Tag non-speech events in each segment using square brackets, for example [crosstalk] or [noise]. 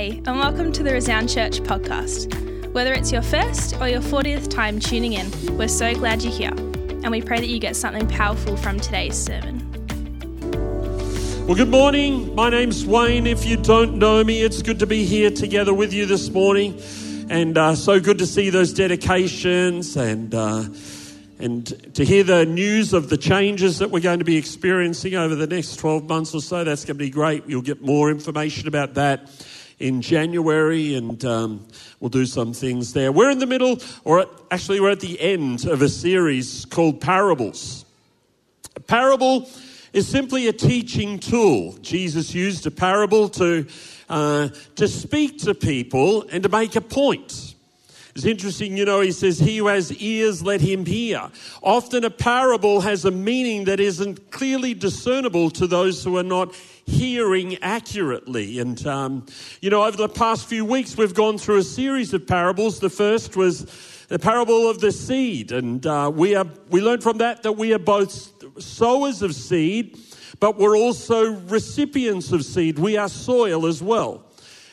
And welcome to the Resound Church podcast. Whether it's your first or your 40th time tuning in, we're so glad you're here, and we pray that you get something powerful from today's sermon. Well, good morning. My name's Wayne. If you don't know me, it's good to be here together with you this morning. And uh, so good to see those dedications and, uh, and to hear the news of the changes that we're going to be experiencing over the next 12 months or so. That's going to be great. You'll get more information about that in January, and um, we'll do some things there. We're in the middle, or actually, we're at the end of a series called Parables. A parable is simply a teaching tool. Jesus used a parable to, uh, to speak to people and to make a point. It's interesting, you know, he says, He who has ears, let him hear. Often a parable has a meaning that isn't clearly discernible to those who are not hearing accurately. And, um, you know, over the past few weeks, we've gone through a series of parables. The first was the parable of the seed. And uh, we, are, we learned from that that we are both sowers of seed, but we're also recipients of seed. We are soil as well.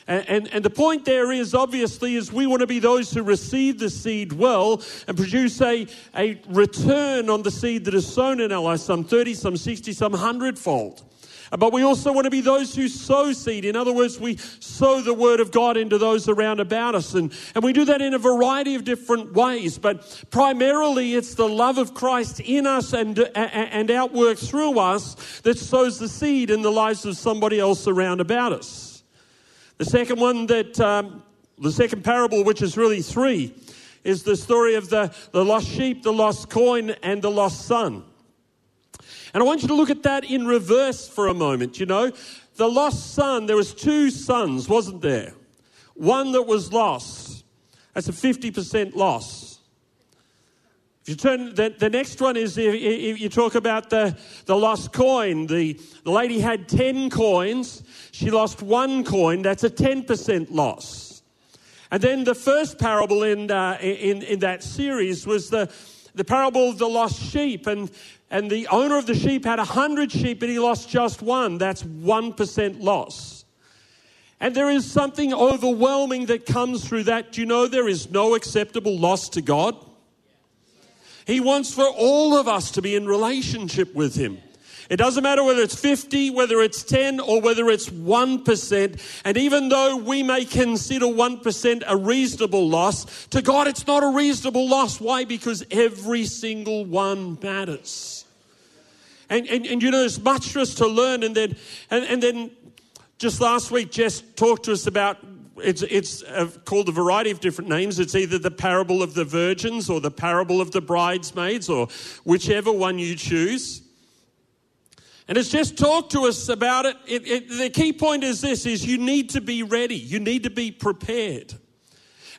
And, and, and, the point there is obviously is we want to be those who receive the seed well and produce a, a return on the seed that is sown in our life, some 30, some 60, some 100 fold. But we also want to be those who sow seed. In other words, we sow the word of God into those around about us. And, and we do that in a variety of different ways. But primarily, it's the love of Christ in us and, and outworked through us that sows the seed in the lives of somebody else around about us. The second one that, um, the second parable, which is really three, is the story of the, the lost sheep, the lost coin, and the lost son. And I want you to look at that in reverse for a moment. You know, the lost son, there was two sons, wasn't there? One that was lost. That's a 50% loss. You turn, the, the next one is if, if, you talk about the, the lost coin. The, the lady had 10 coins. She lost one coin. That's a 10% loss. And then the first parable in, uh, in, in that series was the, the parable of the lost sheep. And and the owner of the sheep had a hundred sheep, but he lost just one. That's 1% loss. And there is something overwhelming that comes through that. Do you know there is no acceptable loss to God? He wants for all of us to be in relationship with Him. It doesn't matter whether it's 50, whether it's 10, or whether it's 1%. And even though we may consider 1% a reasonable loss, to God it's not a reasonable loss. Why? Because every single one matters. And, and, and you know, there's much for us to learn. And then, and, and then just last week, Jess talked to us about it's, it's uh, called a variety of different names. It's either the parable of the virgins or the parable of the bridesmaids or whichever one you choose. And it's just talked to us about it. It, it. The key point is this, is you need to be ready. You need to be prepared.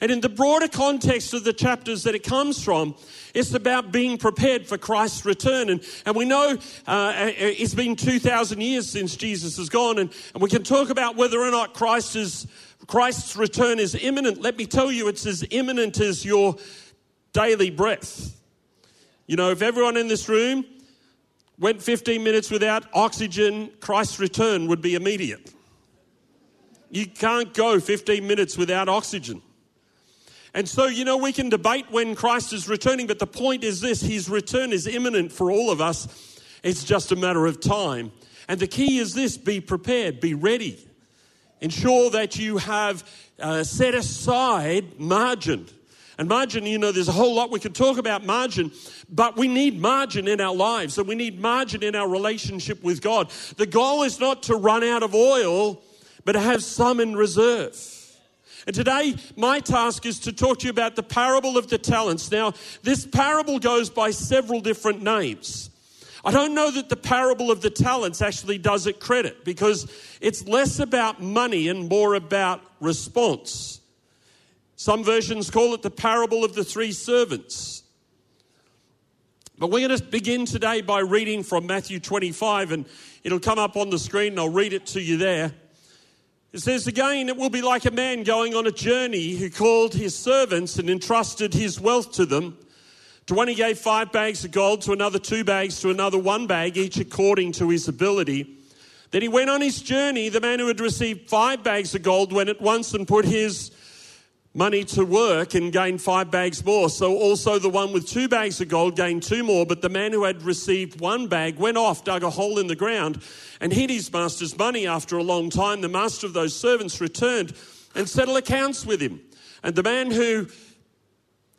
And in the broader context of the chapters that it comes from, it's about being prepared for Christ's return. And, and we know uh, it's been 2,000 years since Jesus has gone, and, and we can talk about whether or not Christ is, Christ's return is imminent. Let me tell you, it's as imminent as your daily breath. You know, if everyone in this room went 15 minutes without oxygen, Christ's return would be immediate. You can't go 15 minutes without oxygen. And so, you know, we can debate when Christ is returning, but the point is this his return is imminent for all of us. It's just a matter of time. And the key is this be prepared, be ready. Ensure that you have uh, set aside margin. And margin, you know, there's a whole lot we could talk about margin, but we need margin in our lives and we need margin in our relationship with God. The goal is not to run out of oil, but to have some in reserve. And today, my task is to talk to you about the parable of the talents. Now, this parable goes by several different names. I don't know that the parable of the talents actually does it credit because it's less about money and more about response. Some versions call it the parable of the three servants. But we're going to begin today by reading from Matthew 25, and it'll come up on the screen, and I'll read it to you there. It says again, it will be like a man going on a journey who called his servants and entrusted his wealth to them. To one he gave five bags of gold, to another two bags, to another one bag, each according to his ability. Then he went on his journey. The man who had received five bags of gold went at once and put his money to work and gained five bags more. So also the one with two bags of gold gained two more. But the man who had received one bag went off, dug a hole in the ground, and hid his master's money. After a long time, the master of those servants returned and settled accounts with him. And the man who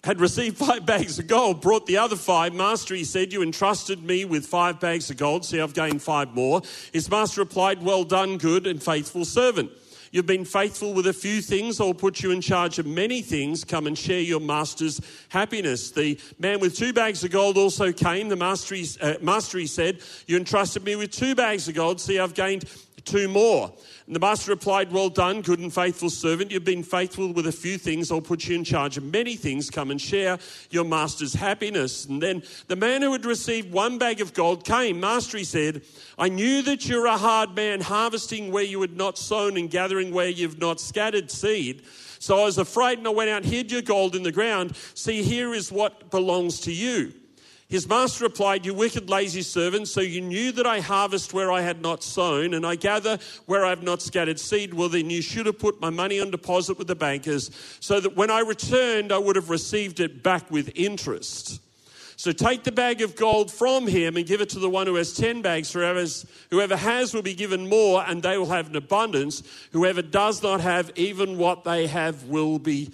had received [laughs] five bags of gold, brought the other five. Master, he said, You entrusted me with five bags of gold. See, I've gained five more. His master replied, Well done, good and faithful servant. You've been faithful with a few things. I'll put you in charge of many things. Come and share your master's happiness. The man with two bags of gold also came. The master, uh, master he said, You entrusted me with two bags of gold. See, I've gained two more. And the master replied, Well done, good and faithful servant. You've been faithful with a few things. I'll put you in charge of many things. Come and share your master's happiness. And then the man who had received one bag of gold came. Master, he said, I knew that you're a hard man, harvesting where you had not sown and gathering where you've not scattered seed. So I was afraid and I went out, and hid your gold in the ground. See, here is what belongs to you. His master replied, You wicked, lazy servant, so you knew that I harvest where I had not sown, and I gather where I have not scattered seed. Well, then you should have put my money on deposit with the bankers, so that when I returned, I would have received it back with interest. So take the bag of gold from him and give it to the one who has 10 bags. Whoever has will be given more, and they will have an abundance. Whoever does not have, even what they have will be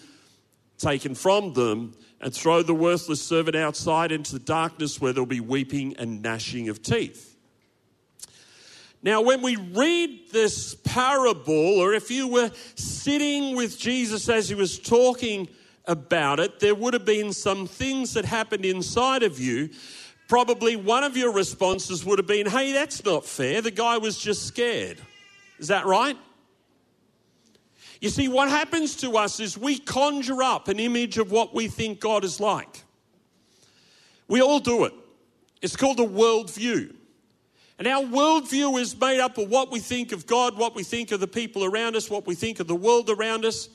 taken from them and throw the worthless servant outside into the darkness where there'll be weeping and gnashing of teeth. Now, when we read this parable, or if you were sitting with Jesus as he was talking about it, there would have been some things that happened inside of you. Probably one of your responses would have been, Hey, that's not fair. The guy was just scared. Is that right? You see, what happens to us is we conjure up an image of what we think God is like. We all do it. It's called a worldview. And our worldview is made up of what we think of God, what we think of the people around us, what we think of the world around us.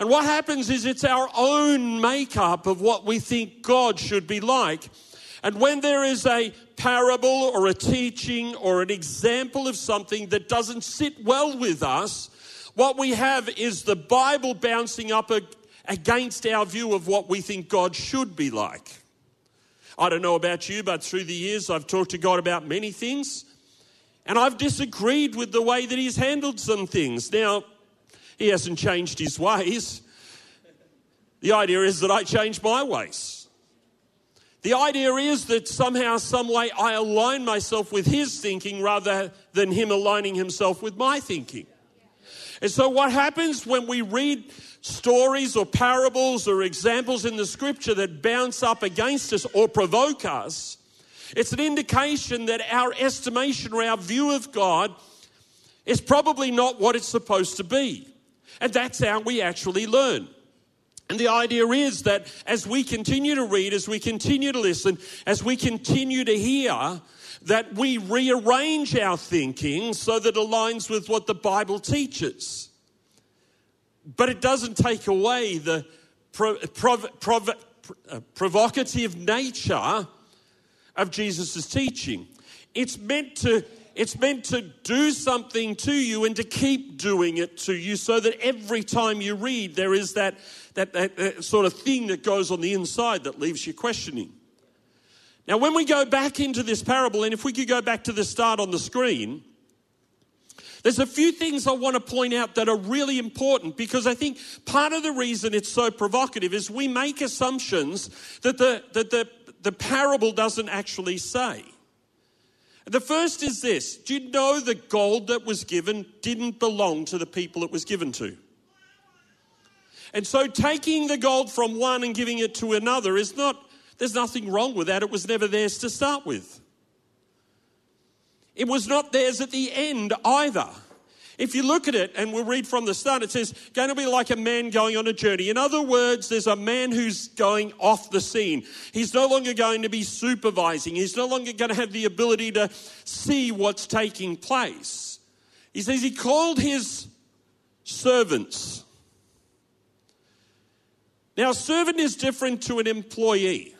And what happens is it's our own makeup of what we think God should be like. And when there is a parable or a teaching or an example of something that doesn't sit well with us, what we have is the Bible bouncing up against our view of what we think God should be like. I don't know about you, but through the years I've talked to God about many things, and I've disagreed with the way that He's handled some things. Now, He hasn't changed His ways. The idea is that I change my ways. The idea is that somehow, some way, I align myself with His thinking rather than Him aligning Himself with my thinking. And so, what happens when we read stories or parables or examples in the scripture that bounce up against us or provoke us? It's an indication that our estimation or our view of God is probably not what it's supposed to be. And that's how we actually learn. And the idea is that as we continue to read, as we continue to listen, as we continue to hear, that we rearrange our thinking so that it aligns with what the Bible teaches. But it doesn't take away the uh, provocative nature of Jesus' teaching. It's meant to it's meant to do something to you and to keep doing it to you so that every time you read, there is that, that, that, that, sort of thing that goes on the inside that leaves you questioning. Now, when we go back into this parable, and if we could go back to the start on the screen, there's a few things I want to point out that are really important because I think part of the reason it's so provocative is we make assumptions that the, that the, the parable doesn't actually say. The first is this Do you know the gold that was given didn't belong to the people it was given to? And so taking the gold from one and giving it to another is not there's nothing wrong with that. It was never theirs to start with. It was not theirs at the end either. If you look at it and we'll read from the start, it says, going to be like a man going on a journey. In other words, there's a man who's going off the scene. He's no longer going to be supervising, he's no longer going to have the ability to see what's taking place. He says he called his servants. Now, a servant is different to an employee.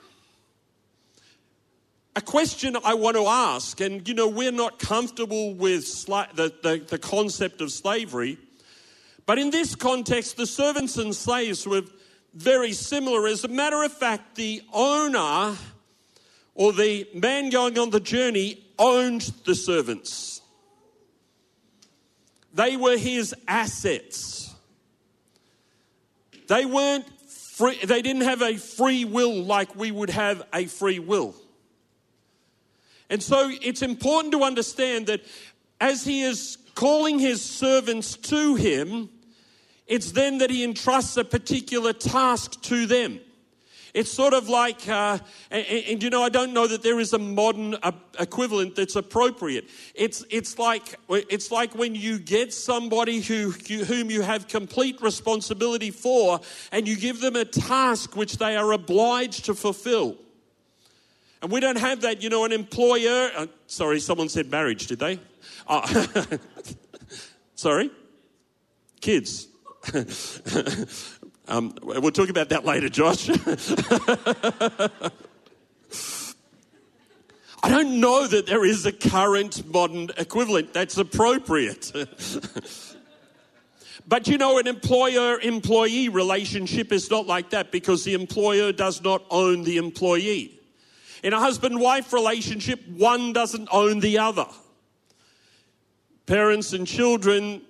A question I want to ask, and you know, we're not comfortable with sla- the, the, the concept of slavery, but in this context, the servants and slaves were very similar. As a matter of fact, the owner or the man going on the journey owned the servants, they were his assets. They weren't free, they didn't have a free will like we would have a free will. And so it's important to understand that as he is calling his servants to him, it's then that he entrusts a particular task to them. It's sort of like, uh, and, and, you know, I don't know that there is a modern uh, equivalent that's appropriate. It's, it's, like, it's like when you get somebody who, whom you have complete responsibility for and you give them a task which they are obliged to fulfill. And we don't have that, you know, an employer. Uh, sorry, someone said marriage, did they? Uh, [laughs] sorry? Kids. [laughs] um, we'll talk about that later, Josh. [laughs] I don't know that there is a current modern equivalent that's appropriate. but you know, an employer employee relationship is not like that because the employer does not own the employee. In a husband wife relationship, one doesn't own the other. Parents and children,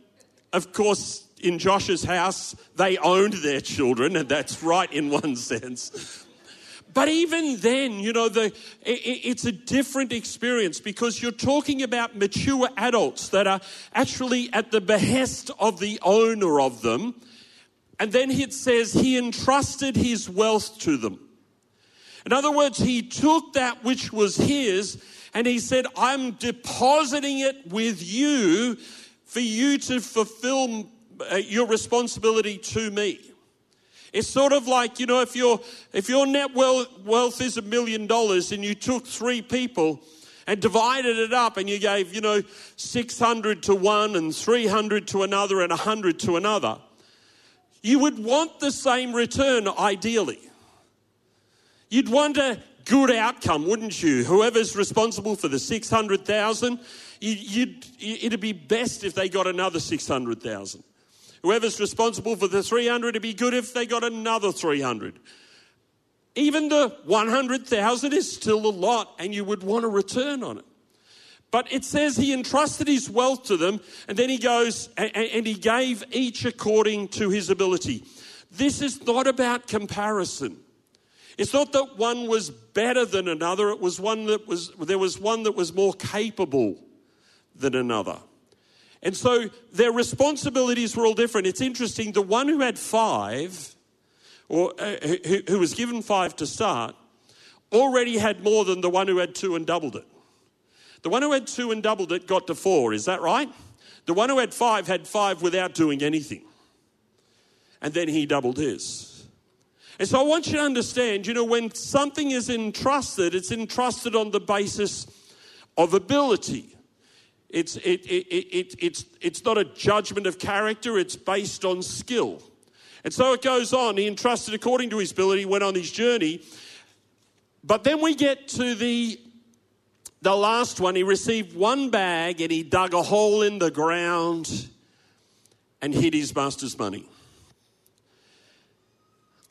of course, in Josh's house, they owned their children, and that's right in one [laughs] sense. But even then, you know, the, it, it's a different experience because you're talking about mature adults that are actually at the behest of the owner of them. And then it says he entrusted his wealth to them. In other words, he took that which was his and he said, I'm depositing it with you for you to fulfill uh, your responsibility to me. It's sort of like, you know, if your, if your net wealth is a million dollars and you took three people and divided it up and you gave, you know, 600 to one and 300 to another and 100 to another, you would want the same return ideally. You'd want a good outcome, wouldn't you? Whoever's responsible for the 600,000, you'd, it'd be best if they got another 600,000. Whoever's responsible for the 300, it'd be good if they got another 300. Even the 100,000 is still a lot and you would want a return on it. But it says he entrusted his wealth to them and then he goes and he gave each according to his ability. This is not about comparison. It's not that one was better than another, it was one that was, there was one that was more capable than another. And so their responsibilities were all different. It's interesting, the one who had five, or uh, who, who was given five to start, already had more than the one who had two and doubled it. The one who had two and doubled it got to four, is that right? The one who had five had five without doing anything. And then he doubled his. And so I want you to understand, you know, when something is entrusted, it's entrusted on the basis of ability. It's, it, it, it, it's, it's not a judgment of character, it's based on skill. And so it goes on. He entrusted according to his ability, went on his journey. But then we get to the, the last one. He received one bag and he dug a hole in the ground and hid his master's money.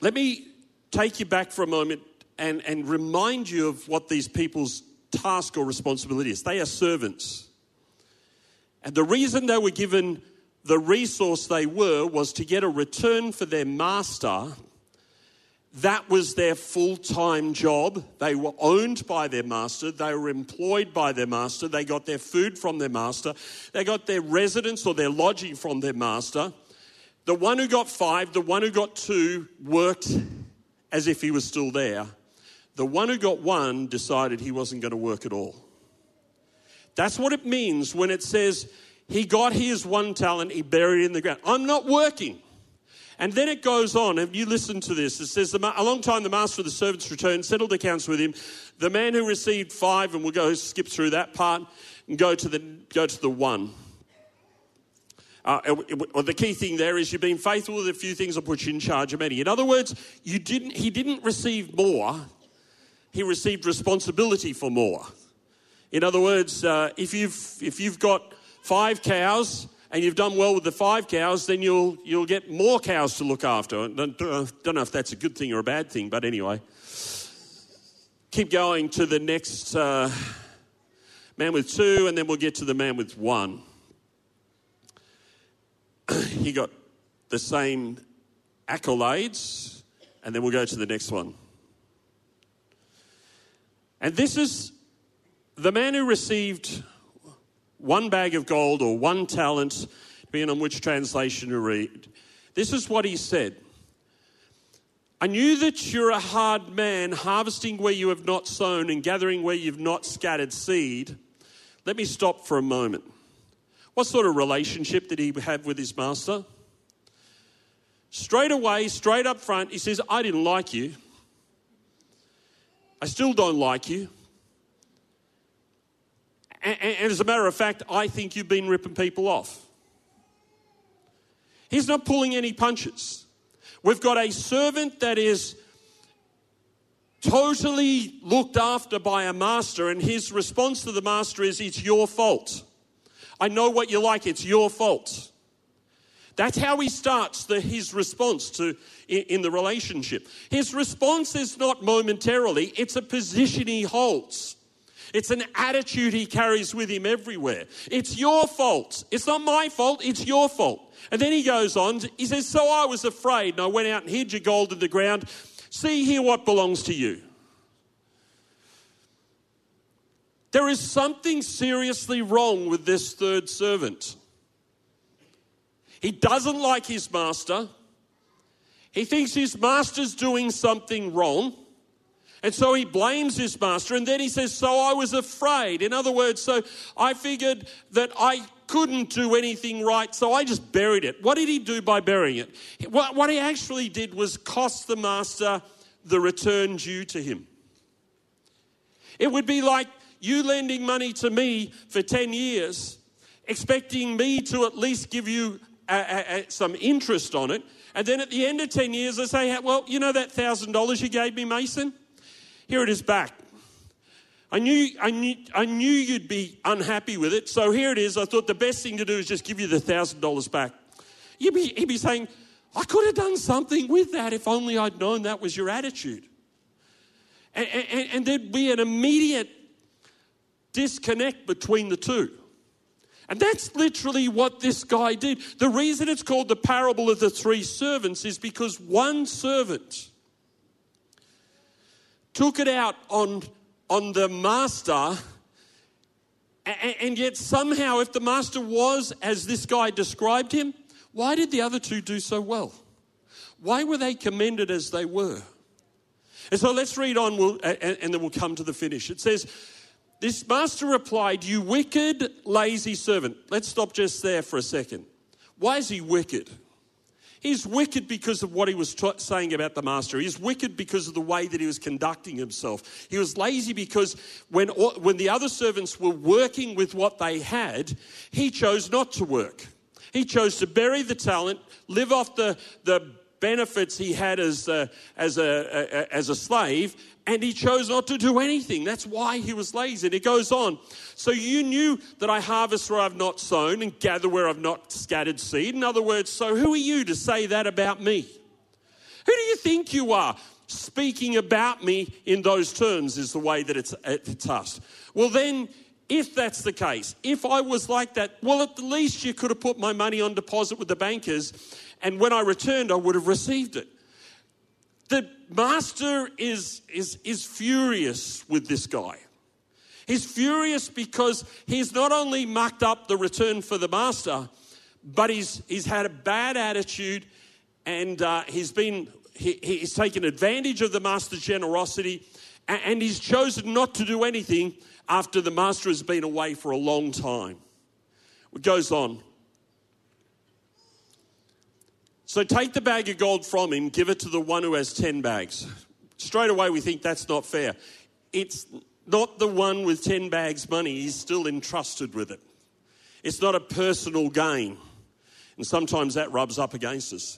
Let me take you back for a moment and, and remind you of what these people's task or responsibility is. They are servants. And the reason they were given the resource they were was to get a return for their master. That was their full time job. They were owned by their master. They were employed by their master. They got their food from their master. They got their residence or their lodging from their master. The one who got five, the one who got two worked as if he was still there. The one who got one decided he wasn't going to work at all. That's what it means when it says he got his one talent, he buried it in the ground. I'm not working. And then it goes on, and you listen to this. It says, A long time the master of the servants returned, settled accounts with him. The man who received five, and we'll go skip through that part and go to the, go to the one. Uh, the key thing there is you've been faithful with a few things, I'll put you in charge of many. In other words, you didn't, he didn't receive more, he received responsibility for more. In other words, uh, if, you've, if you've got five cows and you've done well with the five cows, then you'll, you'll get more cows to look after. I don't, don't know if that's a good thing or a bad thing, but anyway. Keep going to the next uh, man with two, and then we'll get to the man with one. [coughs] he got the same accolades, and then we'll go to the next one. And this is the man who received one bag of gold or one talent, depending on which translation you read. This is what he said. I knew that you're a hard man, harvesting where you have not sown and gathering where you've not scattered seed. Let me stop for a moment. What sort of relationship did he have with his master? Straight away, straight up front, he says, I didn't like you. I still don't like you. And, and as a matter of fact, I think you've been ripping people off. He's not pulling any punches. We've got a servant that is totally looked after by a master, and his response to the master is, It's your fault. I know what you like, it's your fault. That's how he starts the, his response to in, in the relationship. His response is not momentarily, it's a position he holds. It's an attitude he carries with him everywhere. It's your fault. It's not my fault, it's your fault. And then he goes on, he says, So I was afraid, and I went out and hid your gold in the ground. See here what belongs to you. There is something seriously wrong with this third servant. He doesn't like his master. He thinks his master's doing something wrong. And so he blames his master. And then he says, So I was afraid. In other words, so I figured that I couldn't do anything right, so I just buried it. What did he do by burying it? What, he actually did was cost the master the return due to him. It would be like you lending money to me for 10 years, expecting me to at least give you a, a, a, some interest on it. And then at the end of 10 years, I say, Well, you know that $1,000 you gave me, Mason? Here it is back. I knew, I, knew, I knew you'd be unhappy with it, so here it is. I thought the best thing to do is just give you the $1,000 back. He'd be, he'd be saying, I could have done something with that if only I'd known that was your attitude. And, and, and there'd be an immediate disconnect between the two. And that's literally what this guy did. The reason it's called the parable of the three servants is because one servant took it out on, on the master. And yet, somehow, if the master was as this guy described him, why did the other two do so well? Why were they commended as they were? And so let's read on, we'll and then we'll come to the finish. It says, This master replied, You wicked, lazy servant. Let's stop just there for a second. Why is he wicked? He's wicked because of what he was t- saying about the master. He's wicked because of the way that he was conducting himself. He was lazy because when, when the other servants were working with what they had, he chose not to work. He chose to bury the talent, live off the, the benefits he had as uh, a, as, a, as a slave, and he chose not to do anything. That's why he was lazy. And it goes on. So you knew that I harvest where I've not sown and gather where I've not scattered seed. In other words, so who are you to say that about me? Who do you think you are? Speaking about me in those terms is the way that it's, it's us. Well, then, if that's the case, if I was like that, well, at the least you could have put my money on deposit with the bankers, and when I returned, I would have received it the master is, is, is furious with this guy. He's furious because he's not only mucked up the return for the master, but he's, he's had a bad attitude and uh, he's been he, he's taken advantage of the master's generosity and, and he's chosen not to do anything after the master has been away for a long time. It goes on. So take the bag of gold from him, give it to the one who has 10 bags. Straight away, we think that's not fair. It's not the one with 10 bags money, he's still entrusted with it. It's not a personal gain. And sometimes that rubs up against us.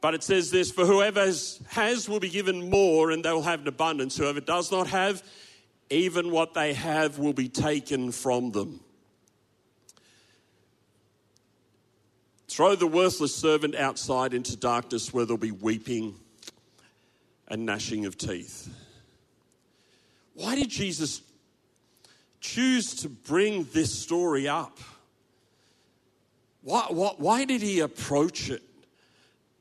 But it says this For whoever has, has will be given more, and they will have an abundance. Whoever does not have, even what they have will be taken from them. Throw the worthless servant outside into darkness where there'll be weeping and gnashing of teeth. Why did Jesus choose to bring this story up? Why, why, why did he approach it?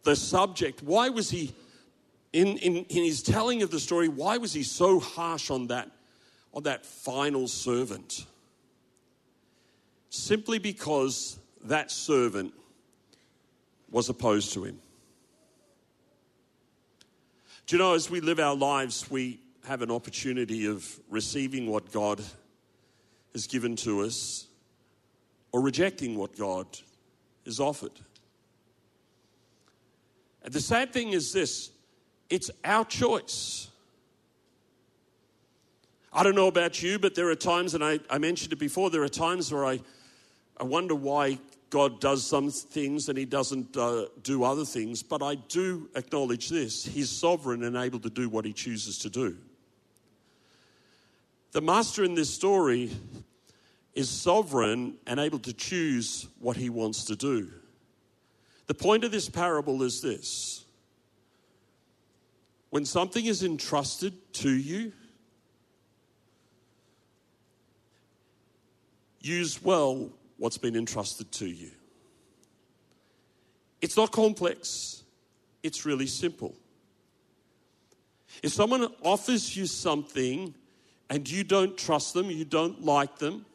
The subject, why was he, in, in, in his telling of the story, why was he so harsh on that, on that final servant? Simply because that servant was opposed to him. Do you know, as we live our lives, we have an opportunity of receiving what God has given to us or rejecting what God has offered. And the sad thing is this it's our choice. I don't know about you, but there are times, and I, I mentioned it before, there are times where I, I wonder why God does some things and he doesn't uh, do other things, but I do acknowledge this He's sovereign and able to do what he chooses to do. The master in this story is sovereign and able to choose what he wants to do. The point of this parable is this when something is entrusted to you, use well what's been entrusted to you. It's not complex, it's really simple. If someone offers you something and you don't trust them, you don't like them,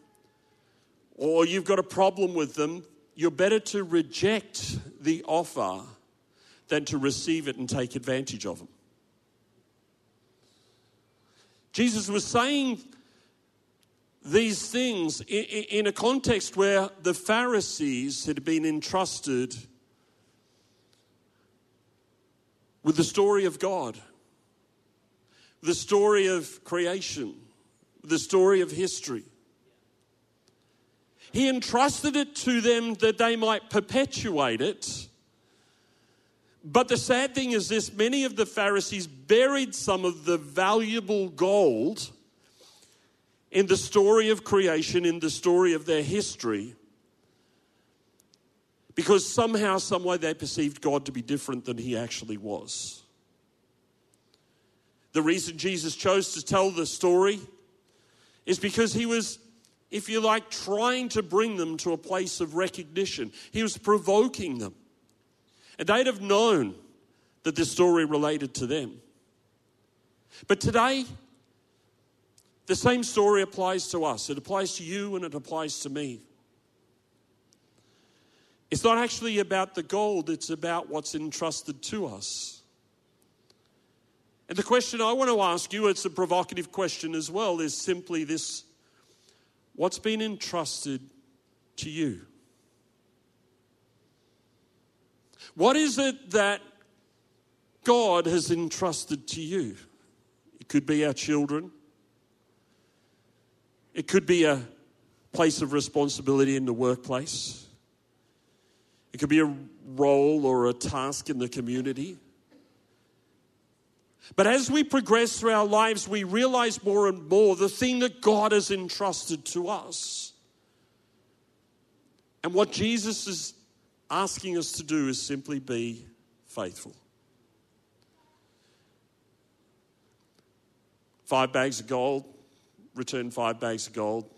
or you've got a problem with them, you're better to reject the offer than to receive it and take advantage of them. Jesus was saying these things in a context where the Pharisees had been entrusted with the story of God, the story of creation, the story of history. He entrusted it to them that they might perpetuate it. But the sad thing is this many of the Pharisees buried some of the valuable gold in the story of creation, in the story of their history, because somehow, someway, they perceived God to be different than He actually was. The reason Jesus chose to tell the story is because He was, if you like, trying to bring them to a place of recognition. He was provoking them. And they'd have known that this story related to them. But today, the same story applies to us. It applies to you and it applies to me. It's not actually about the gold, it's about what's entrusted to us. And the question I want to ask you, it's a provocative question as well, is simply this What's been entrusted to you? What is it that God has entrusted to you? It could be our children. It could be a place of responsibility in the workplace. It could be a role or a task in the community. But as we progress through our lives, we realize more and more the thing that God has entrusted to us. And what Jesus is asking us to do is simply be faithful. Five bags of gold, returned five bags of gold.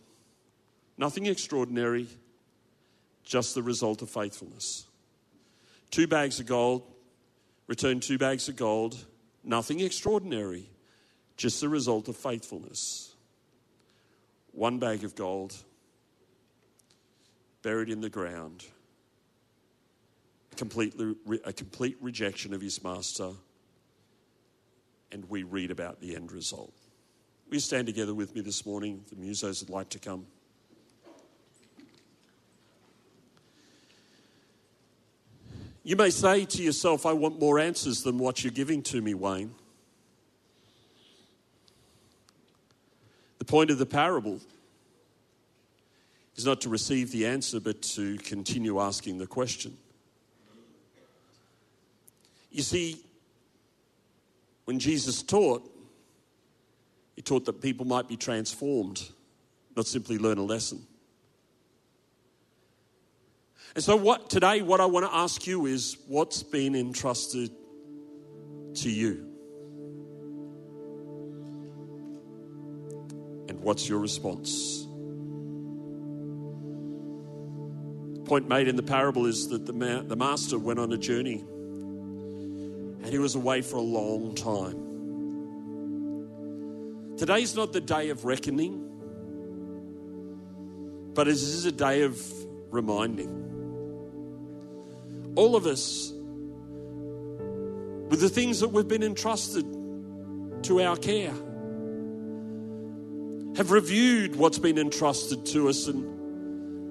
Nothing extraordinary, just the result of faithfulness. Two bags of gold, returned two bags of gold. Nothing extraordinary, just the result of faithfulness. One bag of gold, buried in the ground. A a complete rejection of his master. And we read about the end result. Will you stand together with me this morning? The musos would like to come. You may say to yourself, I want more answers than what you're giving to me, Wayne. The point of the parable is not to receive the answer, but to continue asking the question. You see, when Jesus taught, he taught that people might be transformed, not simply learn a lesson. And so, what today, what I want to ask you is what's been entrusted to you? And what's your response? The point made in the parable is that the, ma- the master went on a journey and he was away for a long time. Today's not the day of reckoning, but it is a day of reminding. All of us, with the things that we've been entrusted to our care, have reviewed what's been entrusted to us. And,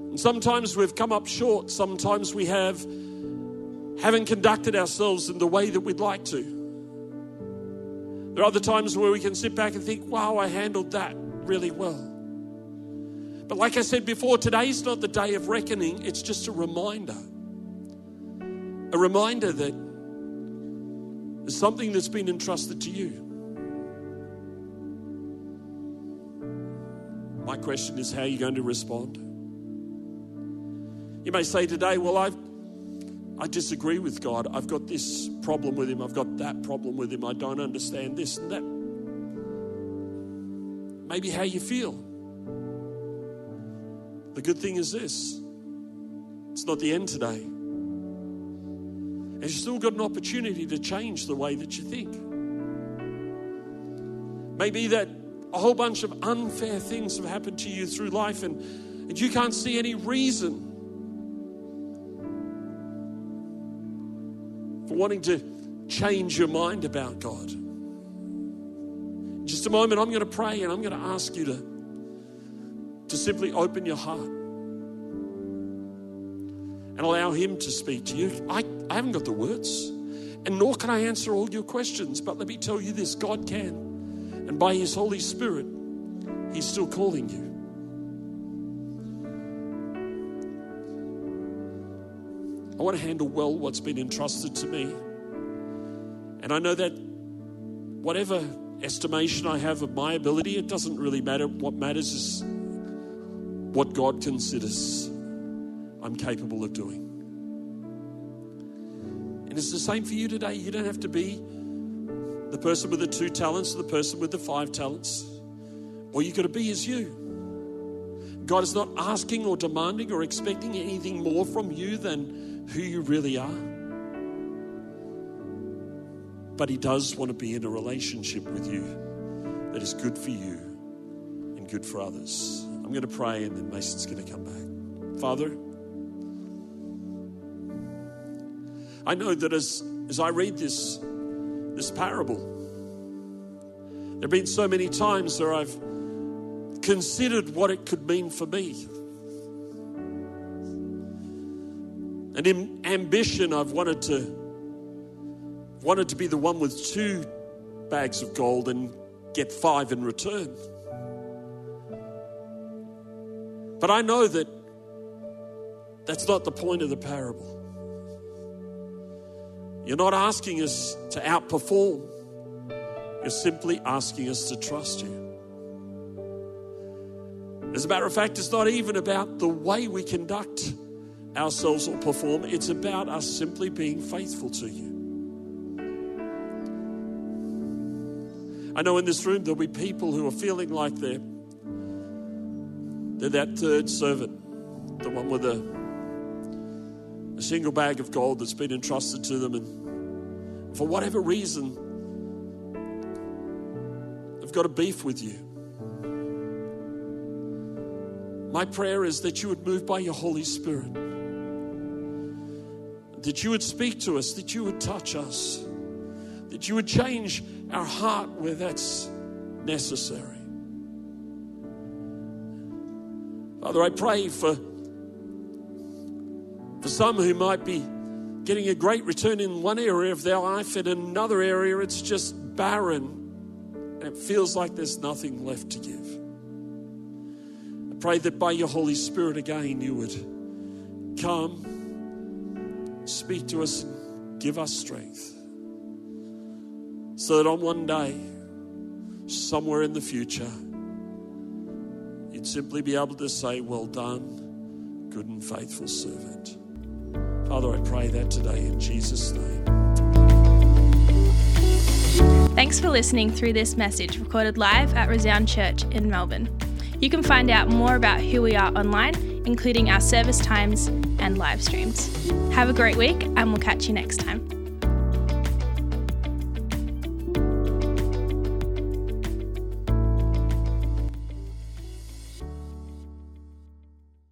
and sometimes we've come up short, sometimes we have haven't conducted ourselves in the way that we'd like to. There are other times where we can sit back and think, wow, I handled that really well. But like I said before, today's not the day of reckoning, it's just a reminder. A reminder that there's something that's been entrusted to you. My question is, how are you going to respond? You may say today, well, I've I disagree with God. I've got this problem with Him. I've got that problem with Him. I don't understand this and that. Maybe how you feel. The good thing is this it's not the end today. And you've still got an opportunity to change the way that you think. Maybe that a whole bunch of unfair things have happened to you through life and, and you can't see any reason for wanting to change your mind about God. In just a moment, I'm going to pray and I'm going to ask you to, to simply open your heart and allow Him to speak to you. I, I haven't got the words, and nor can I answer all your questions, but let me tell you this God can. And by His Holy Spirit, He's still calling you. I want to handle well what's been entrusted to me. And I know that whatever estimation I have of my ability, it doesn't really matter. What matters is what God considers I'm capable of doing. And it's the same for you today. You don't have to be the person with the two talents or the person with the five talents. All you've got to be is you. God is not asking or demanding or expecting anything more from you than who you really are. But He does want to be in a relationship with you that is good for you and good for others. I'm going to pray and then Mason's going to come back. Father, I know that as, as I read this, this parable, there have been so many times where I've considered what it could mean for me. And in ambition, I've wanted to wanted to be the one with two bags of gold and get five in return. But I know that that's not the point of the parable. You're not asking us to outperform, you're simply asking us to trust you. As a matter of fact, it's not even about the way we conduct ourselves or perform. It's about us simply being faithful to you. I know in this room there'll be people who are feeling like they're, they're that third servant, the one with a, a single bag of gold that's been entrusted to them. And for whatever reason, they've got a beef with you. My prayer is that you would move by your Holy Spirit that you would speak to us, that you would touch us, that you would change our heart where that's necessary. Father, I pray for, for some who might be getting a great return in one area of their life, in another area it's just barren and it feels like there's nothing left to give. I pray that by your Holy Spirit again you would come speak to us give us strength. so that on one day, somewhere in the future, you'd simply be able to say, Well done, good and faithful servant. Father, I pray that today in Jesus' name. Thanks for listening through this message recorded live at Resound Church in Melbourne. You can find out more about who we are online, including our service times and live streams. Have a great week, and we'll catch you next time.